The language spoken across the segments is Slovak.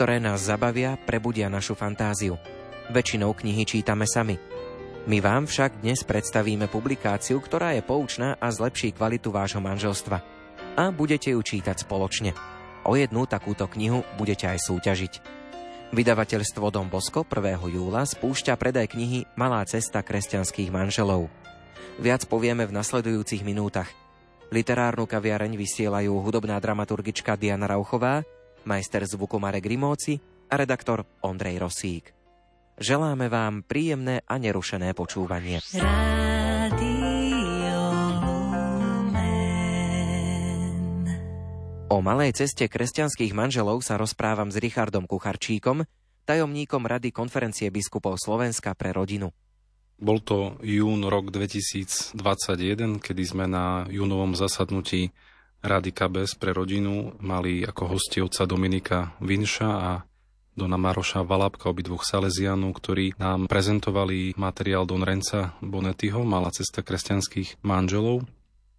Ktoré nás zabavia, prebudia našu fantáziu. Väčšinou knihy čítame sami. My vám však dnes predstavíme publikáciu, ktorá je poučná a zlepší kvalitu vášho manželstva. A budete ju čítať spoločne. O jednu takúto knihu budete aj súťažiť. Vydavateľstvo Dom Bosko 1. júla spúšťa predaj knihy Malá cesta kresťanských manželov. Viac povieme v nasledujúcich minútach. Literárnu kaviareň vysielajú hudobná dramaturgička Diana Rauchová, majster zvuku Marek Rimóci a redaktor Ondrej Rosík. Želáme vám príjemné a nerušené počúvanie. O malej ceste kresťanských manželov sa rozprávam s Richardom Kucharčíkom, tajomníkom Rady konferencie biskupov Slovenska pre rodinu. Bol to jún rok 2021, kedy sme na júnovom zasadnutí Rady KBS pre rodinu mali ako hosti otca Dominika Vinša a Dona Maroša Valapka, obidvoch Salesianov, ktorí nám prezentovali materiál Don Renca Bonettiho, Malá cesta kresťanských manželov.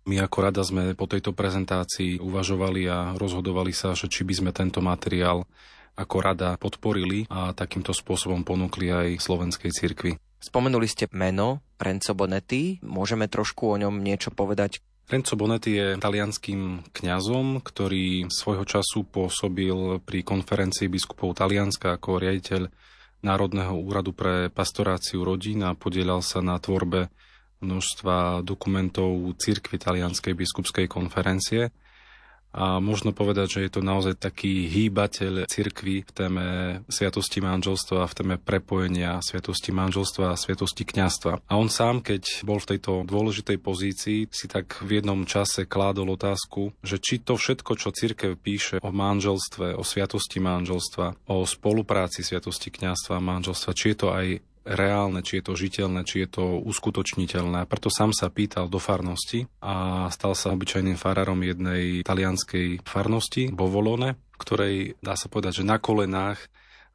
My ako rada sme po tejto prezentácii uvažovali a rozhodovali sa, že či by sme tento materiál ako rada podporili a takýmto spôsobom ponúkli aj slovenskej cirkvi. Spomenuli ste meno Renzo Bonetti. Môžeme trošku o ňom niečo povedať? Renzo Bonetti je talianským kňazom, ktorý svojho času pôsobil pri konferencii biskupov Talianska ako riaditeľ Národného úradu pre pastoráciu rodín a podielal sa na tvorbe množstva dokumentov cirkvi Talianskej biskupskej konferencie a možno povedať, že je to naozaj taký hýbateľ cirkvy v téme sviatosti manželstva, v téme prepojenia sviatosti manželstva a sviatosti kňastva. A on sám, keď bol v tejto dôležitej pozícii, si tak v jednom čase kládol otázku, že či to všetko, čo cirkev píše o manželstve, o sviatosti manželstva, o spolupráci sviatosti kňastva a manželstva, či je to aj reálne, či je to žiteľné, či je to uskutočniteľné. A preto sám sa pýtal do farnosti a stal sa obyčajným farárom jednej talianskej farnosti, Bovolone, ktorej dá sa povedať, že na kolenách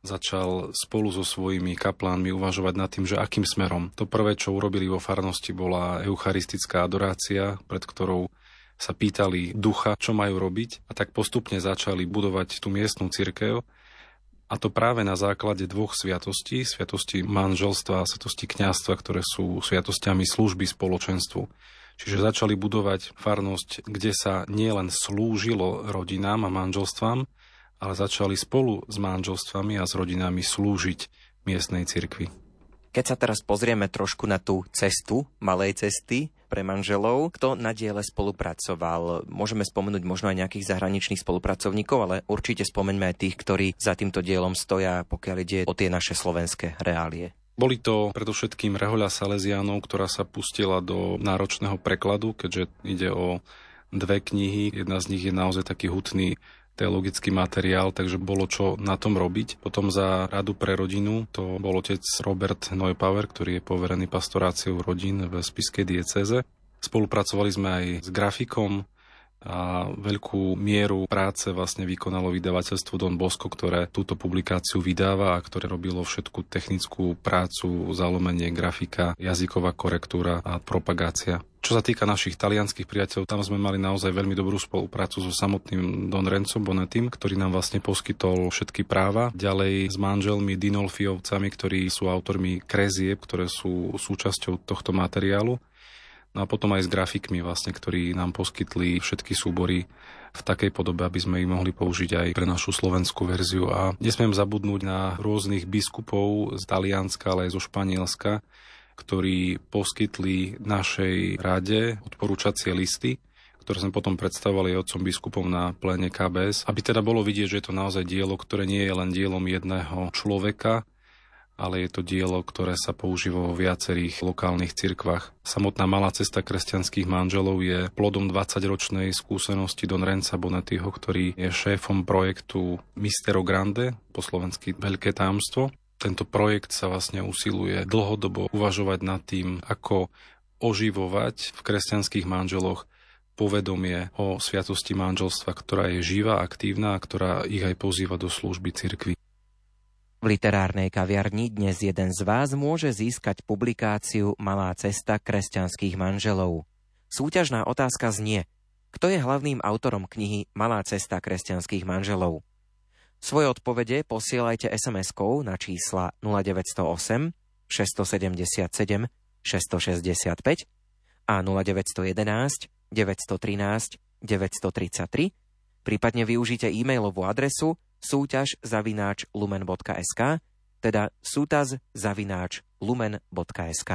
začal spolu so svojimi kaplánmi uvažovať nad tým, že akým smerom. To prvé, čo urobili vo farnosti, bola eucharistická adorácia, pred ktorou sa pýtali ducha, čo majú robiť a tak postupne začali budovať tú miestnú cirkev a to práve na základe dvoch sviatostí, sviatosti manželstva a sviatosti kňastva, ktoré sú sviatostiami služby spoločenstvu. Čiže začali budovať farnosť, kde sa nielen slúžilo rodinám a manželstvám, ale začali spolu s manželstvami a s rodinami slúžiť miestnej cirkvi. Keď sa teraz pozrieme trošku na tú cestu, malej cesty, pre manželov. Kto na diele spolupracoval? Môžeme spomenúť možno aj nejakých zahraničných spolupracovníkov, ale určite spomeňme aj tých, ktorí za týmto dielom stoja, pokiaľ ide o tie naše slovenské reálie. Boli to predovšetkým Rehoľa Salesianov, ktorá sa pustila do náročného prekladu, keďže ide o dve knihy. Jedna z nich je naozaj taký hutný teologický materiál, takže bolo čo na tom robiť. Potom za Radu pre rodinu to bol otec Robert Neupauer, ktorý je poverený pastoráciou rodín v spiskej dieceze. Spolupracovali sme aj s grafikom, a veľkú mieru práce vlastne vykonalo vydavateľstvo Don Bosco, ktoré túto publikáciu vydáva a ktoré robilo všetku technickú prácu, zalomenie, grafika, jazyková korektúra a propagácia. Čo sa týka našich talianských priateľov, tam sme mali naozaj veľmi dobrú spoluprácu so samotným Don Renzo Bonetim, ktorý nám vlastne poskytol všetky práva. Ďalej s manželmi Dinolfiovcami, ktorí sú autormi krezieb, ktoré sú súčasťou tohto materiálu. No a potom aj s grafikmi vlastne, ktorí nám poskytli všetky súbory v takej podobe, aby sme ich mohli použiť aj pre našu slovenskú verziu. A nesmiem zabudnúť na rôznych biskupov z Talianska, ale aj zo Španielska, ktorí poskytli našej rade odporúčacie listy, ktoré sme potom predstavovali otcom biskupom na pléne KBS, aby teda bolo vidieť, že je to naozaj dielo, ktoré nie je len dielom jedného človeka, ale je to dielo, ktoré sa používa vo viacerých lokálnych cirkvách. Samotná malá cesta kresťanských manželov je plodom 20-ročnej skúsenosti Don Renca Bonettiho, ktorý je šéfom projektu Mistero Grande, po slovensky Veľké támstvo. Tento projekt sa vlastne usiluje dlhodobo uvažovať nad tým, ako oživovať v kresťanských manželoch povedomie o sviatosti manželstva, ktorá je živá, aktívna a ktorá ich aj pozýva do služby cirkvi. V literárnej kaviarni dnes jeden z vás môže získať publikáciu Malá cesta kresťanských manželov. Súťažná otázka znie, kto je hlavným autorom knihy Malá cesta kresťanských manželov. Svoje odpovede posielajte SMS-kou na čísla 0908 677 665 a 0911 913 933, prípadne využite e-mailovú adresu súťaž zavináč lumen.sk, teda sútaz zavináč lumen.sk.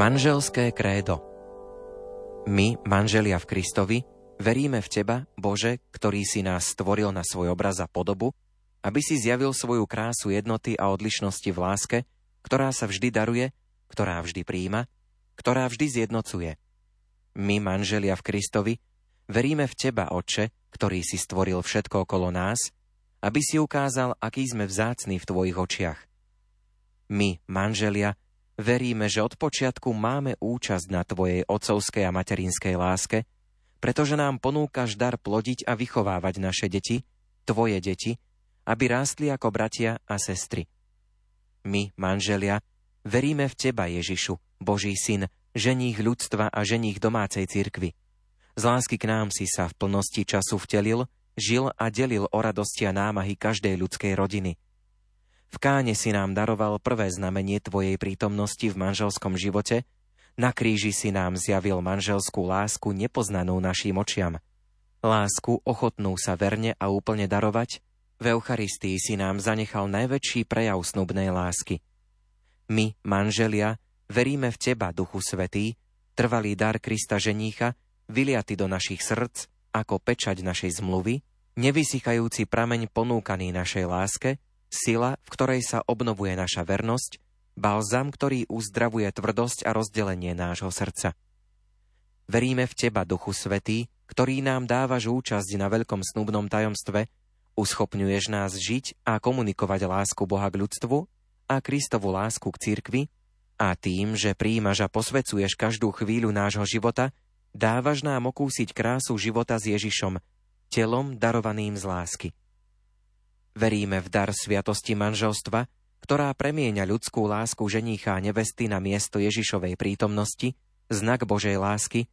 Manželské krédo My, manželia v Kristovi, veríme v Teba, Bože, ktorý si nás stvoril na svoj obraz a podobu, aby si zjavil svoju krásu jednoty a odlišnosti v láske, ktorá sa vždy daruje, ktorá vždy príjima, ktorá vždy zjednocuje. My, manželia v Kristovi, veríme v Teba, Otče, ktorý si stvoril všetko okolo nás, aby si ukázal, aký sme vzácni v Tvojich očiach. My, manželia, Veríme, že od počiatku máme účasť na Tvojej otcovskej a materinskej láske, pretože nám ponúkaš dar plodiť a vychovávať naše deti, Tvoje deti, aby rástli ako bratia a sestry. My, manželia, veríme v Teba, Ježišu, Boží syn, ženích ľudstva a ženích domácej cirkvy. Z lásky k nám si sa v plnosti času vtelil, žil a delil o radosti a námahy každej ľudskej rodiny – v Káne si nám daroval prvé znamenie Tvojej prítomnosti v manželskom živote, na kríži si nám zjavil manželskú lásku nepoznanú našim očiam. Lásku ochotnú sa verne a úplne darovať, v Eucharistii si nám zanechal najväčší prejav snubnej lásky. My, manželia, veríme v Teba, Duchu Svetý, trvalý dar Krista ženícha, vyliaty do našich srdc, ako pečať našej zmluvy, nevysychajúci prameň ponúkaný našej láske, sila, v ktorej sa obnovuje naša vernosť, balzam, ktorý uzdravuje tvrdosť a rozdelenie nášho srdca. Veríme v Teba, Duchu Svetý, ktorý nám dávaš účasť na veľkom snúbnom tajomstve, uschopňuješ nás žiť a komunikovať lásku Boha k ľudstvu a Kristovu lásku k cirkvi a tým, že príjimaš a posvecuješ každú chvíľu nášho života, dávaš nám okúsiť krásu života s Ježišom, telom darovaným z lásky. Veríme v dar sviatosti manželstva, ktorá premieňa ľudskú lásku ženícha a nevesty na miesto Ježišovej prítomnosti, znak Božej lásky,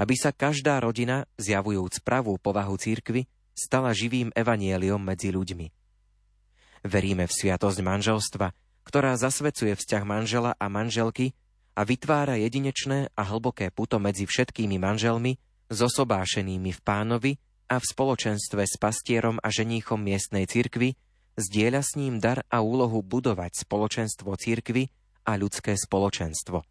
aby sa každá rodina, zjavujúc pravú povahu církvy, stala živým evanieliom medzi ľuďmi. Veríme v sviatosť manželstva, ktorá zasvecuje vzťah manžela a manželky a vytvára jedinečné a hlboké puto medzi všetkými manželmi, zosobášenými v pánovi a v spoločenstve s pastierom a ženíchom miestnej cirkvy zdieľa s ním dar a úlohu budovať spoločenstvo cirkvy a ľudské spoločenstvo.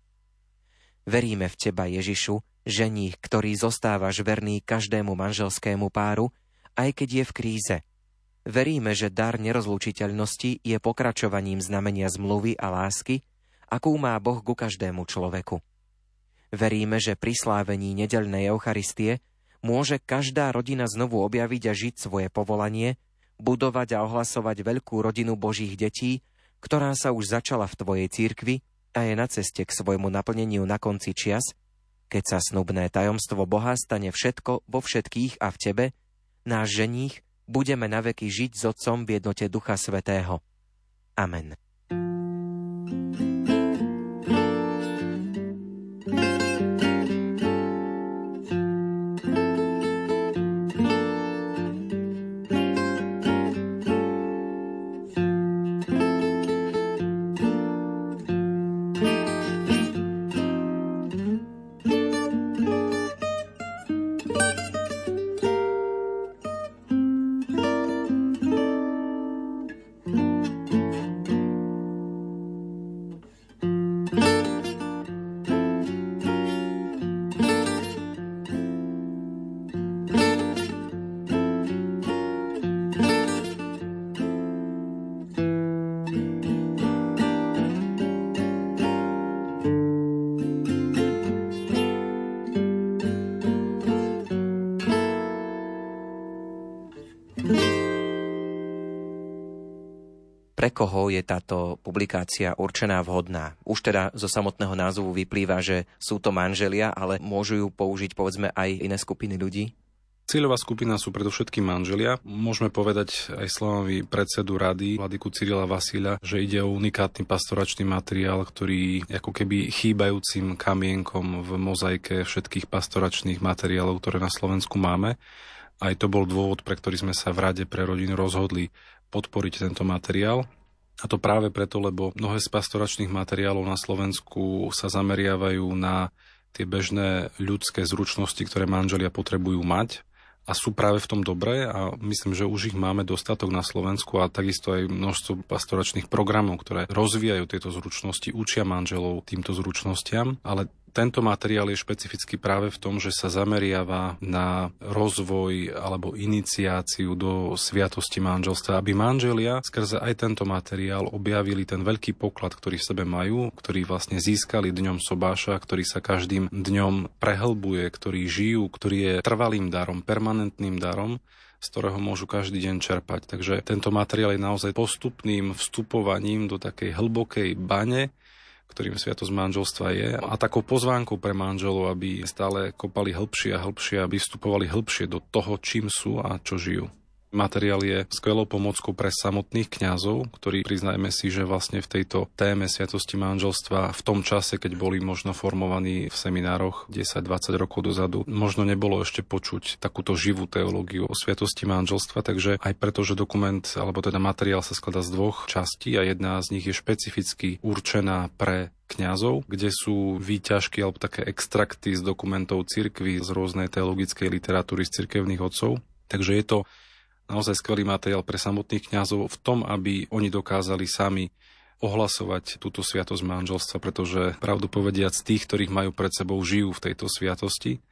Veríme v Teba, Ježišu, ženích, ktorý zostávaš verný každému manželskému páru, aj keď je v kríze. Veríme, že dar nerozlučiteľnosti je pokračovaním znamenia zmluvy a lásky, akú má Boh ku každému človeku. Veríme, že pri slávení nedelnej Eucharistie môže každá rodina znovu objaviť a žiť svoje povolanie, budovať a ohlasovať veľkú rodinu Božích detí, ktorá sa už začala v Tvojej církvi a je na ceste k svojmu naplneniu na konci čias, keď sa snubné tajomstvo Boha stane všetko vo všetkých a v Tebe, náš ženích, budeme naveky žiť s Otcom v jednote Ducha Svetého. Amen. Pre koho je táto publikácia určená vhodná? Už teda zo samotného názvu vyplýva, že sú to manželia, ale môžu ju použiť povedzme aj iné skupiny ľudí? Cieľová skupina sú predovšetkým manželia. Môžeme povedať aj slovami predsedu rady, Vladiku Cyrila Vasíľa, že ide o unikátny pastoračný materiál, ktorý ako keby chýbajúcim kamienkom v mozaike všetkých pastoračných materiálov, ktoré na Slovensku máme. Aj to bol dôvod, pre ktorý sme sa v Rade pre rodinu rozhodli podporiť tento materiál. A to práve preto, lebo mnohé z pastoračných materiálov na Slovensku sa zameriavajú na tie bežné ľudské zručnosti, ktoré manželia potrebujú mať a sú práve v tom dobré a myslím, že už ich máme dostatok na Slovensku a takisto aj množstvo pastoračných programov, ktoré rozvíjajú tieto zručnosti, učia manželov týmto zručnostiam, ale tento materiál je špecificky práve v tom, že sa zameriava na rozvoj alebo iniciáciu do sviatosti manželstva, aby manželia skrze aj tento materiál objavili ten veľký poklad, ktorý v sebe majú, ktorý vlastne získali dňom sobáša, ktorý sa každým dňom prehlbuje, ktorý žijú, ktorý je trvalým darom, permanentným darom z ktorého môžu každý deň čerpať. Takže tento materiál je naozaj postupným vstupovaním do takej hlbokej bane, ktorým sviatosť manželstva je a takou pozvánkou pre manželov, aby stále kopali hĺbšie a hĺbšie, aby vstupovali hĺbšie do toho, čím sú a čo žijú. Materiál je skvelou pomockou pre samotných kňazov, ktorí priznajme si, že vlastne v tejto téme sviatosti manželstva v tom čase, keď boli možno formovaní v seminároch 10-20 rokov dozadu, možno nebolo ešte počuť takúto živú teológiu o sviatosti manželstva, takže aj preto, že dokument alebo teda materiál sa skladá z dvoch častí a jedna z nich je špecificky určená pre kňazov, kde sú výťažky alebo také extrakty z dokumentov cirkvy, z rôznej teologickej literatúry z cirkevných odcov. Takže je to naozaj skvelý materiál pre samotných kňazov v tom, aby oni dokázali sami ohlasovať túto sviatosť manželstva, pretože pravdu povediac tých, ktorých majú pred sebou, žijú v tejto sviatosti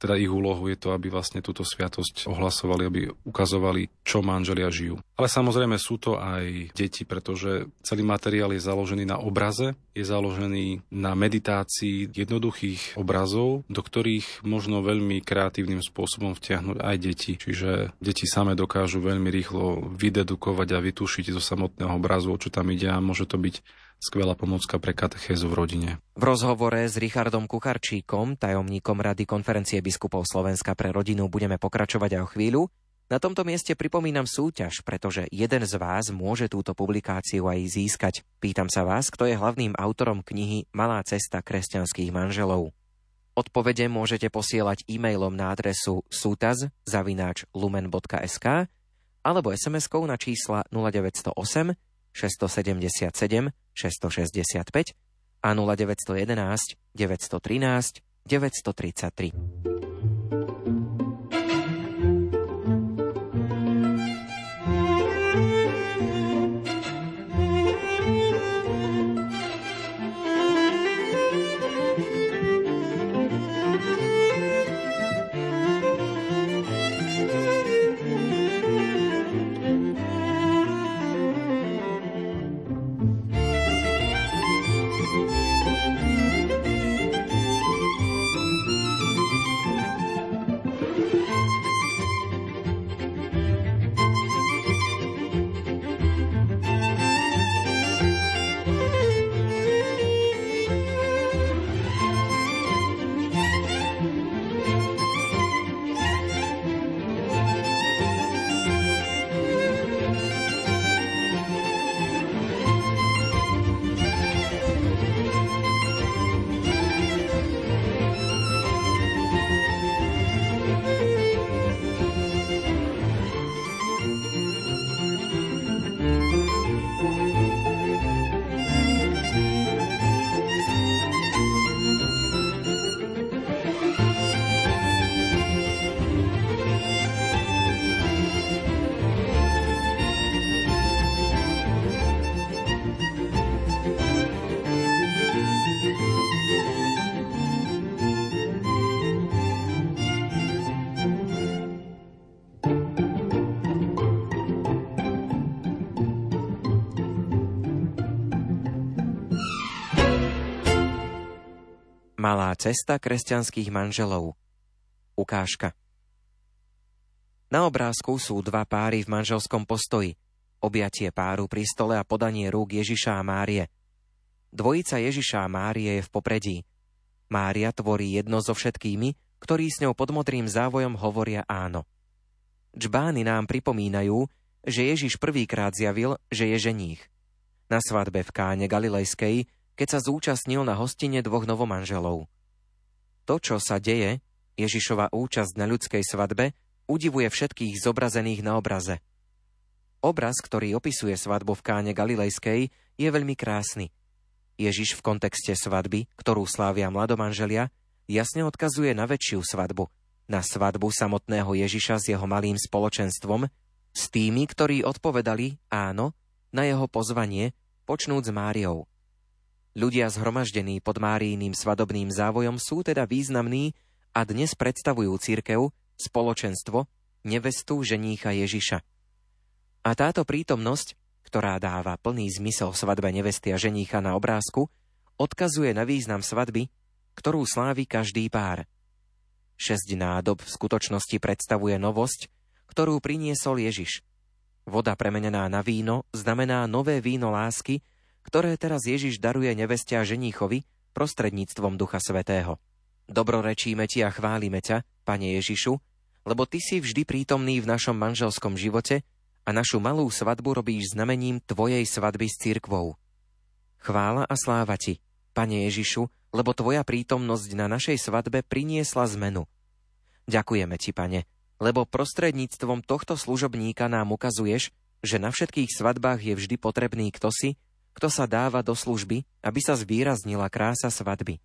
teda ich úlohu je to, aby vlastne túto sviatosť ohlasovali, aby ukazovali, čo manželia žijú. Ale samozrejme sú to aj deti, pretože celý materiál je založený na obraze, je založený na meditácii jednoduchých obrazov, do ktorých možno veľmi kreatívnym spôsobom vtiahnuť aj deti. Čiže deti same dokážu veľmi rýchlo vydedukovať a vytušiť zo samotného obrazu, o čo tam ide a môže to byť skvelá pomocka pre katechézu v rodine. V rozhovore s Richardom Kucharčíkom, tajomníkom Rady konferencie biskupov Slovenska pre rodinu, budeme pokračovať aj o chvíľu. Na tomto mieste pripomínam súťaž, pretože jeden z vás môže túto publikáciu aj získať. Pýtam sa vás, kto je hlavným autorom knihy Malá cesta kresťanských manželov. Odpovede môžete posielať e-mailom na adresu sutaz.lumen.sk alebo SMS-kou na čísla 0908 677 665 a 0911 913 933. Malá cesta kresťanských manželov. Ukážka. Na obrázku sú dva páry v manželskom postoji. objatie páru pri stole a podanie rúk Ježiša a Márie. Dvojica Ježiša a Márie je v popredí. Mária tvorí jedno so všetkými, ktorí s ňou pod modrým závojom hovoria áno. Čbány nám pripomínajú, že Ježiš prvýkrát zjavil, že je ženích. Na svadbe v Káne Galilejskej, keď sa zúčastnil na hostine dvoch novomanželov. To, čo sa deje, Ježišova účasť na ľudskej svadbe, udivuje všetkých zobrazených na obraze. Obraz, ktorý opisuje svadbu v Káne Galilejskej, je veľmi krásny. Ježiš v kontexte svadby, ktorú slávia mladomanželia, jasne odkazuje na väčšiu svadbu, na svadbu samotného Ježiša s jeho malým spoločenstvom, s tými, ktorí odpovedali áno na jeho pozvanie, počnúť s Máriou. Ľudia zhromaždení pod Márijným svadobným závojom sú teda významní a dnes predstavujú církev, spoločenstvo, nevestu ženícha Ježiša. A táto prítomnosť, ktorá dáva plný zmysel svadbe nevesty a ženícha na obrázku, odkazuje na význam svadby, ktorú slávi každý pár. Šesť nádob v skutočnosti predstavuje novosť, ktorú priniesol Ježiš. Voda premenená na víno znamená nové víno lásky, ktoré teraz Ježiš daruje neveste a ženíchovi prostredníctvom Ducha Svetého. Dobrorečíme ti a chválime ťa, Pane Ježišu, lebo Ty si vždy prítomný v našom manželskom živote a našu malú svadbu robíš znamením Tvojej svadby s církvou. Chvála a sláva Ti, Pane Ježišu, lebo Tvoja prítomnosť na našej svadbe priniesla zmenu. Ďakujeme Ti, Pane, lebo prostredníctvom tohto služobníka nám ukazuješ, že na všetkých svadbách je vždy potrebný kto si, kto sa dáva do služby, aby sa zvýraznila krása svadby.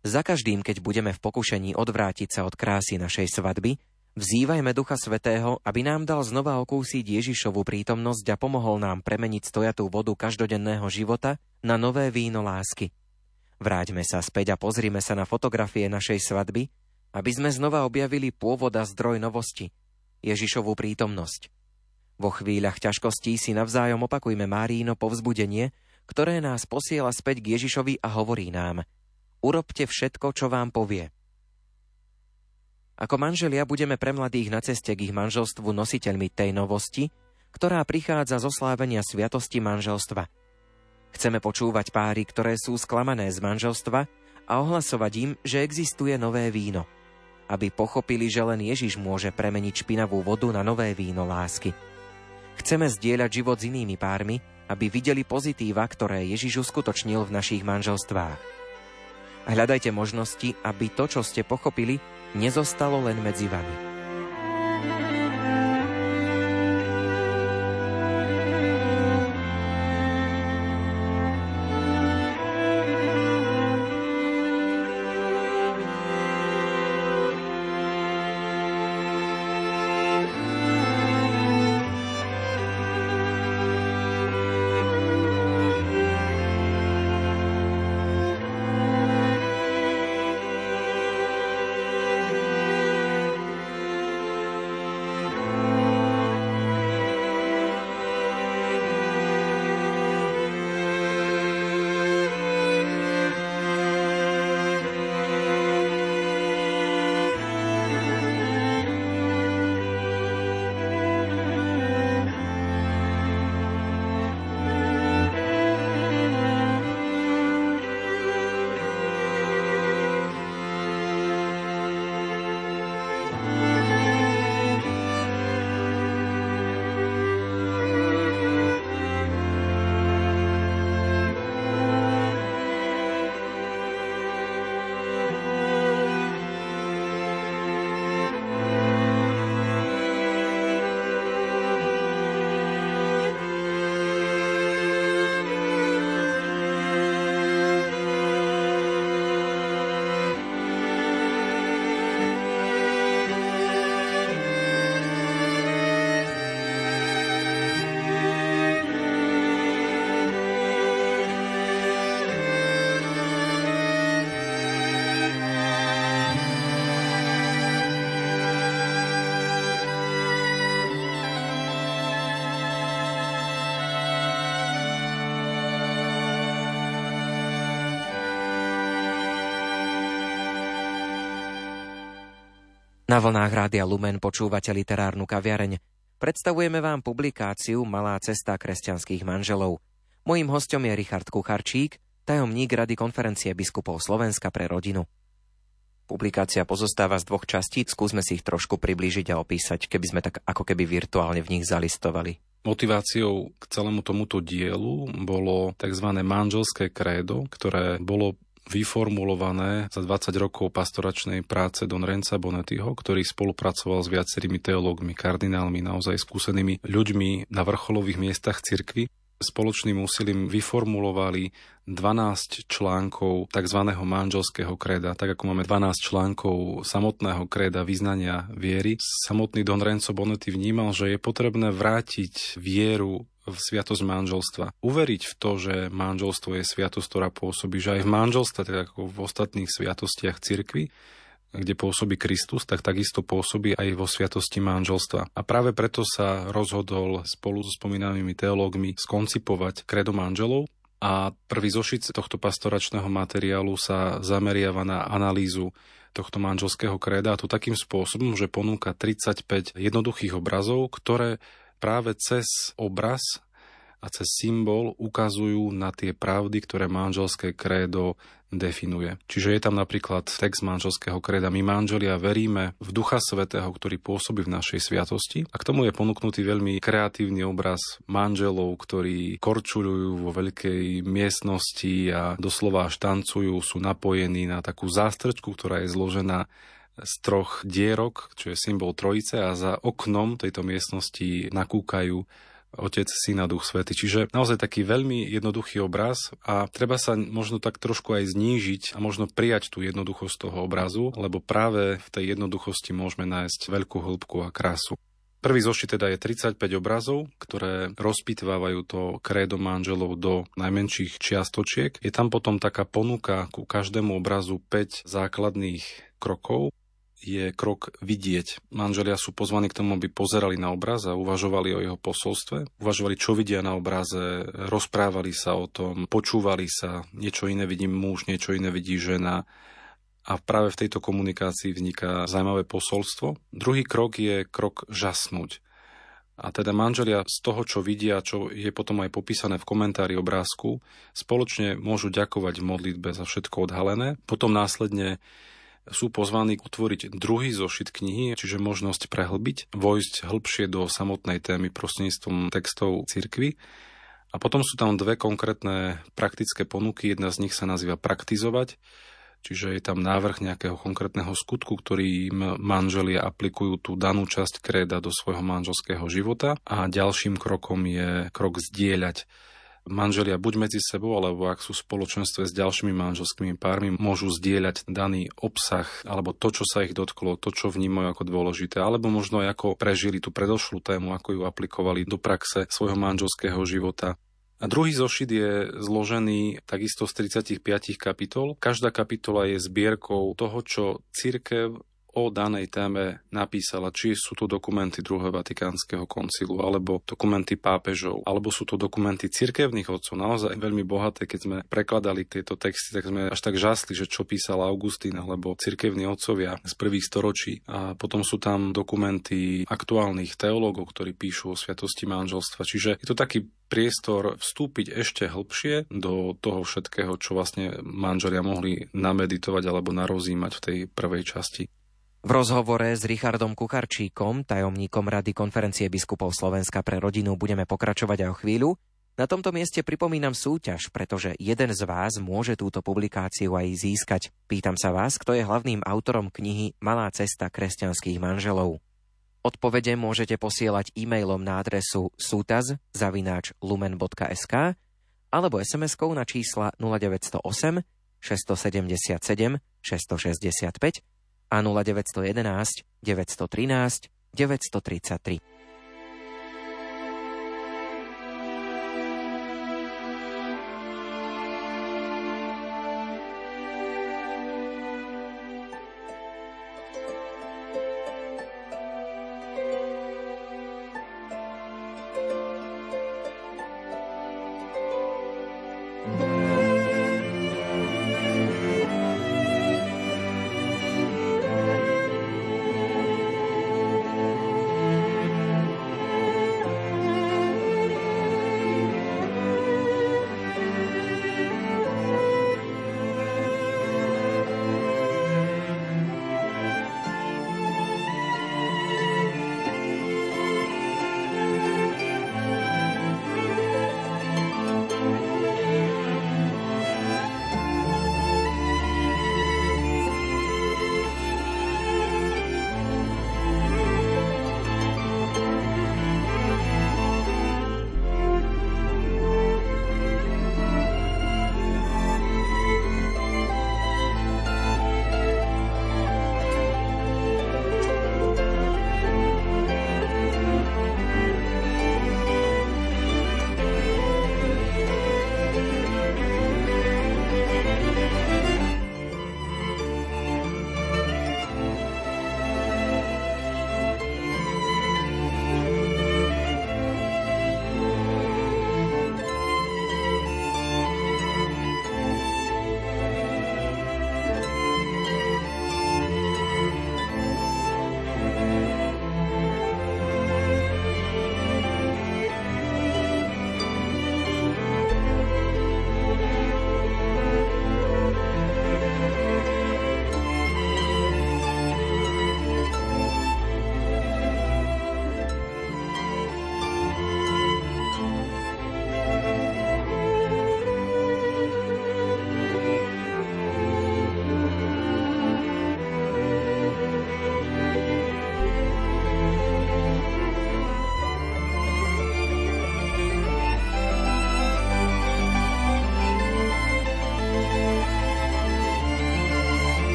Za každým, keď budeme v pokušení odvrátiť sa od krásy našej svadby, vzývajme Ducha Svetého, aby nám dal znova okúsiť Ježišovu prítomnosť a pomohol nám premeniť stojatú vodu každodenného života na nové víno lásky. Vráťme sa späť a pozrime sa na fotografie našej svadby, aby sme znova objavili pôvod a zdroj novosti, Ježišovú prítomnosť. Vo chvíľach ťažkostí si navzájom opakujme Máríno povzbudenie, ktoré nás posiela späť k Ježišovi a hovorí nám – Urobte všetko, čo vám povie. Ako manželia budeme pre mladých na ceste k ich manželstvu nositeľmi tej novosti, ktorá prichádza zo slávenia sviatosti manželstva. Chceme počúvať páry, ktoré sú sklamané z manželstva a ohlasovať im, že existuje nové víno. Aby pochopili, že len Ježiš môže premeniť špinavú vodu na nové víno lásky. Chceme zdieľať život s inými pármi, aby videli pozitíva, ktoré Ježiš uskutočnil v našich manželstvách. Hľadajte možnosti, aby to, čo ste pochopili, nezostalo len medzi vami. Na vlnách Rádia Lumen počúvate literárnu kaviareň. Predstavujeme vám publikáciu Malá cesta kresťanských manželov. Mojím hostom je Richard Kucharčík, tajomník Rady konferencie biskupov Slovenska pre rodinu. Publikácia pozostáva z dvoch častíc, skúsme si ich trošku priblížiť a opísať, keby sme tak ako keby virtuálne v nich zalistovali. Motiváciou k celému tomuto dielu bolo tzv. manželské krédo, ktoré bolo vyformulované za 20 rokov pastoračnej práce Don Renza Bonettiho, ktorý spolupracoval s viacerými teológmi, kardinálmi, naozaj skúsenými ľuďmi na vrcholových miestach cirkvy spoločným úsilím vyformulovali 12 článkov tzv. manželského kreda, tak ako máme 12 článkov samotného kreda vyznania viery. Samotný Don Renzo Bonetti vnímal, že je potrebné vrátiť vieru v sviatosť manželstva. Uveriť v to, že manželstvo je sviatosť, ktorá pôsobí, že aj v manželstve, tak ako v ostatných sviatostiach cirkvi, kde pôsobí Kristus, tak takisto pôsobí aj vo sviatosti manželstva. A práve preto sa rozhodol spolu so spomínanými teológmi skoncipovať kredo manželov a prvý zošit tohto pastoračného materiálu sa zameriava na analýzu tohto manželského kreda a to takým spôsobom, že ponúka 35 jednoduchých obrazov, ktoré práve cez obraz a cez symbol ukazujú na tie pravdy, ktoré manželské krédo definuje. Čiže je tam napríklad text manželského kreda. My manželia veríme v Ducha Svetého, ktorý pôsobí v našej sviatosti. A k tomu je ponúknutý veľmi kreatívny obraz manželov, ktorí korčujú vo veľkej miestnosti a doslova štancujú, sú napojení na takú zástrčku, ktorá je zložená z troch dierok, čo je symbol trojice a za oknom tejto miestnosti nakúkajú Otec, Syn a Duch Svety. Čiže naozaj taký veľmi jednoduchý obraz a treba sa možno tak trošku aj znížiť a možno prijať tú jednoduchosť toho obrazu, lebo práve v tej jednoduchosti môžeme nájsť veľkú hĺbku a krásu. Prvý zošit teda je 35 obrazov, ktoré rozpitvávajú to krédo manželov do najmenších čiastočiek. Je tam potom taká ponuka ku každému obrazu 5 základných krokov, je krok vidieť. Manželia sú pozvaní k tomu, aby pozerali na obraz a uvažovali o jeho posolstve. Uvažovali, čo vidia na obraze, rozprávali sa o tom, počúvali sa, niečo iné vidí muž, niečo iné vidí žena. A práve v tejto komunikácii vzniká zaujímavé posolstvo. Druhý krok je krok žasnúť. A teda manželia z toho, čo vidia, čo je potom aj popísané v komentári obrázku, spoločne môžu ďakovať v modlitbe za všetko odhalené. Potom následne sú pozvaní utvoriť druhý zošit knihy, čiže možnosť prehlbiť, vojsť hĺbšie do samotnej témy prostredníctvom textov cirkvy. A potom sú tam dve konkrétne praktické ponuky. Jedna z nich sa nazýva praktizovať, čiže je tam návrh nejakého konkrétneho skutku, ktorý manželia aplikujú tú danú časť kréda do svojho manželského života. A ďalším krokom je krok zdieľať manželia buď medzi sebou, alebo ak sú v spoločenstve s ďalšími manželskými pármi, môžu zdieľať daný obsah, alebo to, čo sa ich dotklo, to, čo vnímajú ako dôležité, alebo možno aj ako prežili tú predošlú tému, ako ju aplikovali do praxe svojho manželského života. A druhý zošit je zložený takisto z 35 kapitol. Každá kapitola je zbierkou toho, čo církev o danej téme napísala, či sú to dokumenty druhého Vatikánskeho koncilu, alebo dokumenty pápežov, alebo sú to dokumenty cirkevných otcov. Naozaj veľmi bohaté, keď sme prekladali tieto texty, tak sme až tak žasli, že čo písal Augustín, alebo cirkevní otcovia z prvých storočí. A potom sú tam dokumenty aktuálnych teológov, ktorí píšu o sviatosti manželstva. Čiže je to taký priestor vstúpiť ešte hlbšie do toho všetkého, čo vlastne manželia mohli nameditovať alebo narozímať v tej prvej časti. V rozhovore s Richardom Kucharčíkom, tajomníkom Rady konferencie biskupov Slovenska pre rodinu, budeme pokračovať aj o chvíľu. Na tomto mieste pripomínam súťaž, pretože jeden z vás môže túto publikáciu aj získať. Pýtam sa vás, kto je hlavným autorom knihy Malá cesta kresťanských manželov. Odpovede môžete posielať e-mailom na adresu sútaz zavináč lumen.sk alebo SMS-kou na čísla 0908 677 665 a 0911 913 933.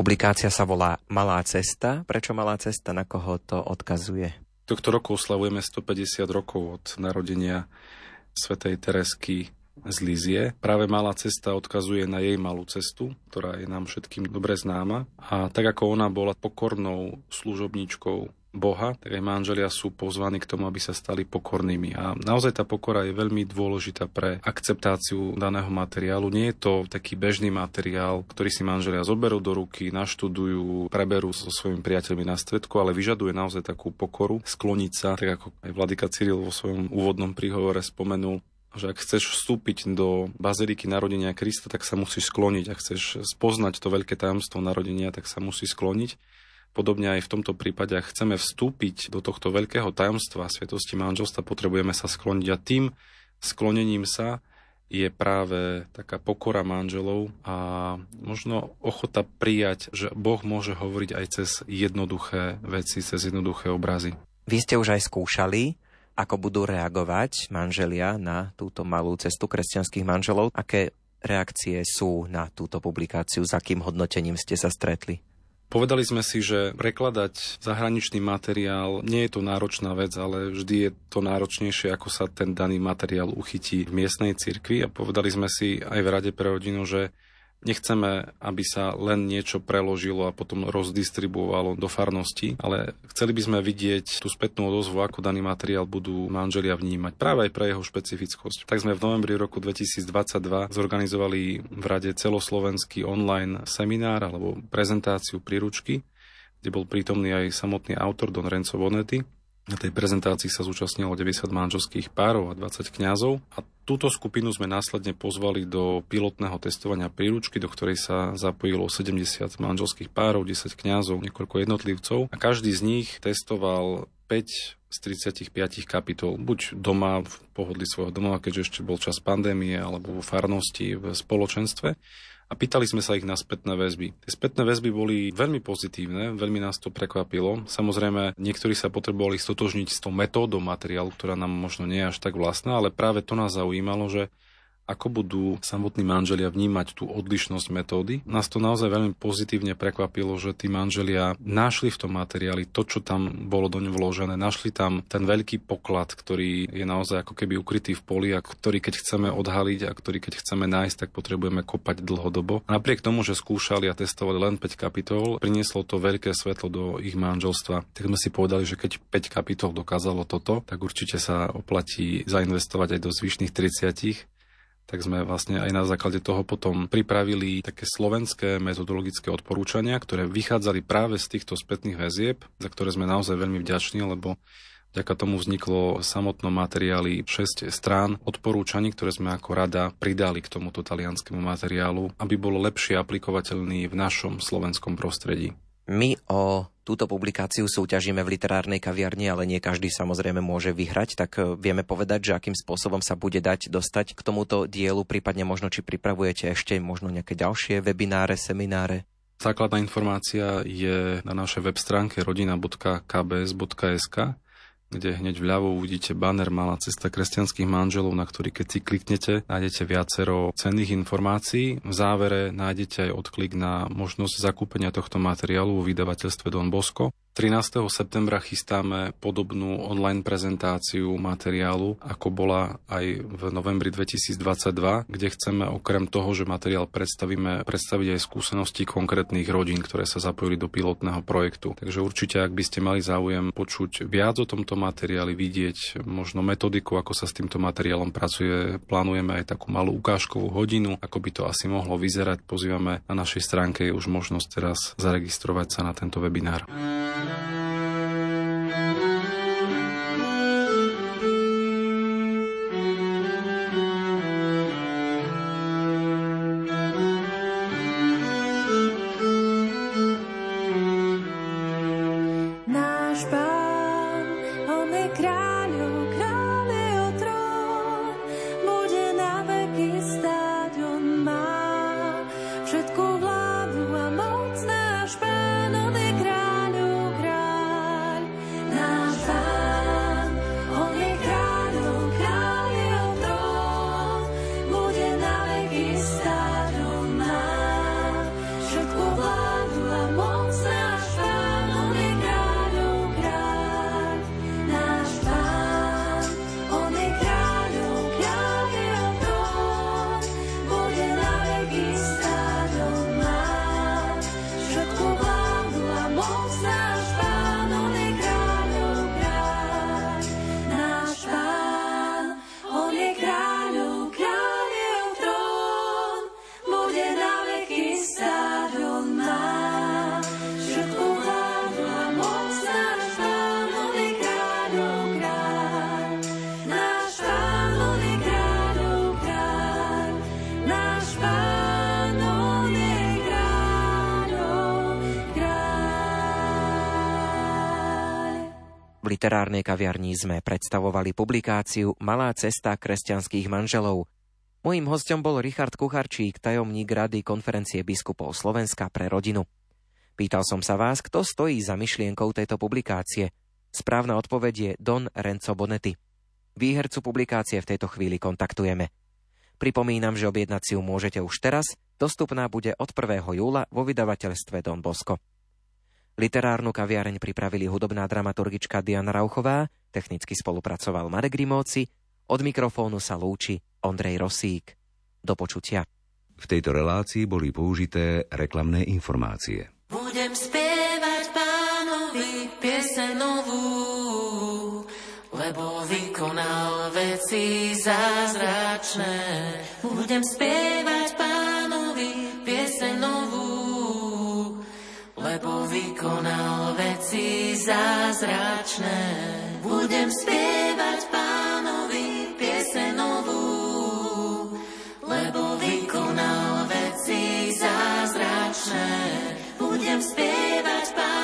Publikácia sa volá Malá cesta. Prečo Malá cesta? Na koho to odkazuje? Tohto roku oslavujeme 150 rokov od narodenia svätej Teresky z Lízie. Práve Malá cesta odkazuje na jej malú cestu, ktorá je nám všetkým dobre známa. A tak ako ona bola pokornou služobníčkou Boha, tak aj manželia sú pozvaní k tomu, aby sa stali pokornými. A naozaj tá pokora je veľmi dôležitá pre akceptáciu daného materiálu. Nie je to taký bežný materiál, ktorý si manželia zoberú do ruky, naštudujú, preberú so svojimi priateľmi na stredku, ale vyžaduje naozaj takú pokoru, skloniť sa, tak ako aj Vladika Cyril vo svojom úvodnom príhovore spomenul, že ak chceš vstúpiť do baziliky narodenia Krista, tak sa musíš skloniť. Ak chceš spoznať to veľké tajomstvo narodenia, tak sa musíš skloniť. Podobne aj v tomto prípade, ak chceme vstúpiť do tohto veľkého tajomstva sviatosti manželstva, potrebujeme sa skloniť a tým sklonením sa je práve taká pokora manželov a možno ochota prijať, že Boh môže hovoriť aj cez jednoduché veci, cez jednoduché obrazy. Vy ste už aj skúšali, ako budú reagovať manželia na túto malú cestu kresťanských manželov. Aké reakcie sú na túto publikáciu? S akým hodnotením ste sa stretli? Povedali sme si, že prekladať zahraničný materiál nie je to náročná vec, ale vždy je to náročnejšie, ako sa ten daný materiál uchytí v miestnej cirkvi. A povedali sme si aj v Rade pre rodinu, že Nechceme, aby sa len niečo preložilo a potom rozdistribuovalo do farnosti, ale chceli by sme vidieť tú spätnú odozvu, ako daný materiál budú manželia vnímať, práve aj pre jeho špecifickosť. Tak sme v novembri roku 2022 zorganizovali v Rade celoslovenský online seminár alebo prezentáciu príručky, kde bol prítomný aj samotný autor Don Renzo Bonetti na tej prezentácii sa zúčastnilo 90 manželských párov a 20 kňazov. A túto skupinu sme následne pozvali do pilotného testovania príručky, do ktorej sa zapojilo 70 manželských párov, 10 kňazov, niekoľko jednotlivcov. A každý z nich testoval 5 z 35 kapitol, buď doma v pohodli svojho domova, keďže ešte bol čas pandémie, alebo vo farnosti, v spoločenstve a pýtali sme sa ich na spätné väzby. Tie spätné väzby boli veľmi pozitívne, veľmi nás to prekvapilo. Samozrejme, niektorí sa potrebovali stotožniť s tou metódou materiálu, ktorá nám možno nie je až tak vlastná, ale práve to nás zaujímalo, že ako budú samotní manželia vnímať tú odlišnosť metódy. Nás to naozaj veľmi pozitívne prekvapilo, že tí manželia našli v tom materiáli to, čo tam bolo do ňu vložené. Našli tam ten veľký poklad, ktorý je naozaj ako keby ukrytý v poli a ktorý keď chceme odhaliť a ktorý keď chceme nájsť, tak potrebujeme kopať dlhodobo. Napriek tomu, že skúšali a testovali len 5 kapitol, prinieslo to veľké svetlo do ich manželstva. Tak sme si povedali, že keď 5 kapitol dokázalo toto, tak určite sa oplatí zainvestovať aj do zvyšných 30 tak sme vlastne aj na základe toho potom pripravili také slovenské metodologické odporúčania, ktoré vychádzali práve z týchto spätných väzieb, za ktoré sme naozaj veľmi vďační, lebo Vďaka tomu vzniklo samotnom materiáli 6 strán odporúčaní, ktoré sme ako rada pridali k tomuto talianskému materiálu, aby bol lepšie aplikovateľný v našom slovenskom prostredí. My o túto publikáciu súťažíme v literárnej kaviarni, ale nie každý samozrejme môže vyhrať, tak e, vieme povedať, že akým spôsobom sa bude dať dostať k tomuto dielu, prípadne možno či pripravujete ešte možno nejaké ďalšie webináre, semináre. Základná informácia je na našej web stránke rodina.kbs.sk kde hneď vľavo uvidíte banner Malá cesta kresťanských manželov, na ktorý keď si kliknete, nájdete viacero cenných informácií. V závere nájdete aj odklik na možnosť zakúpenia tohto materiálu vo vydavateľstve Don Bosco. 13. septembra chystáme podobnú online prezentáciu materiálu, ako bola aj v novembri 2022, kde chceme okrem toho, že materiál predstavíme, predstaviť aj skúsenosti konkrétnych rodín, ktoré sa zapojili do pilotného projektu. Takže určite, ak by ste mali záujem počuť viac o tomto materiáli, vidieť možno metodiku, ako sa s týmto materiálom pracuje, plánujeme aj takú malú ukážkovú hodinu, ako by to asi mohlo vyzerať. Pozývame na našej stránke je už možnosť teraz zaregistrovať sa na tento webinár. Všetku vládu literárnej kaviarni sme predstavovali publikáciu Malá cesta kresťanských manželov. Mojím hostom bol Richard Kucharčík, tajomník Rady konferencie biskupov Slovenska pre rodinu. Pýtal som sa vás, kto stojí za myšlienkou tejto publikácie. Správna odpoveď je Don Renzo Bonetti. Výhercu publikácie v tejto chvíli kontaktujeme. Pripomínam, že objednať si môžete už teraz, dostupná bude od 1. júla vo vydavateľstve Don Bosco. Literárnu kaviareň pripravili hudobná dramaturgička Diana Rauchová, technicky spolupracoval Marek Rimóci, od mikrofónu sa lúči Ondrej Rosík. Do počutia. V tejto relácii boli použité reklamné informácie. Budem spievať pánovi piese novú, lebo vykonal veci zázračné. Budem spievať lebo vykonal veci zázračné. Budem spievať pánovi piesenovú, lebo vykonal veci zázračné. Budem spievať pánovi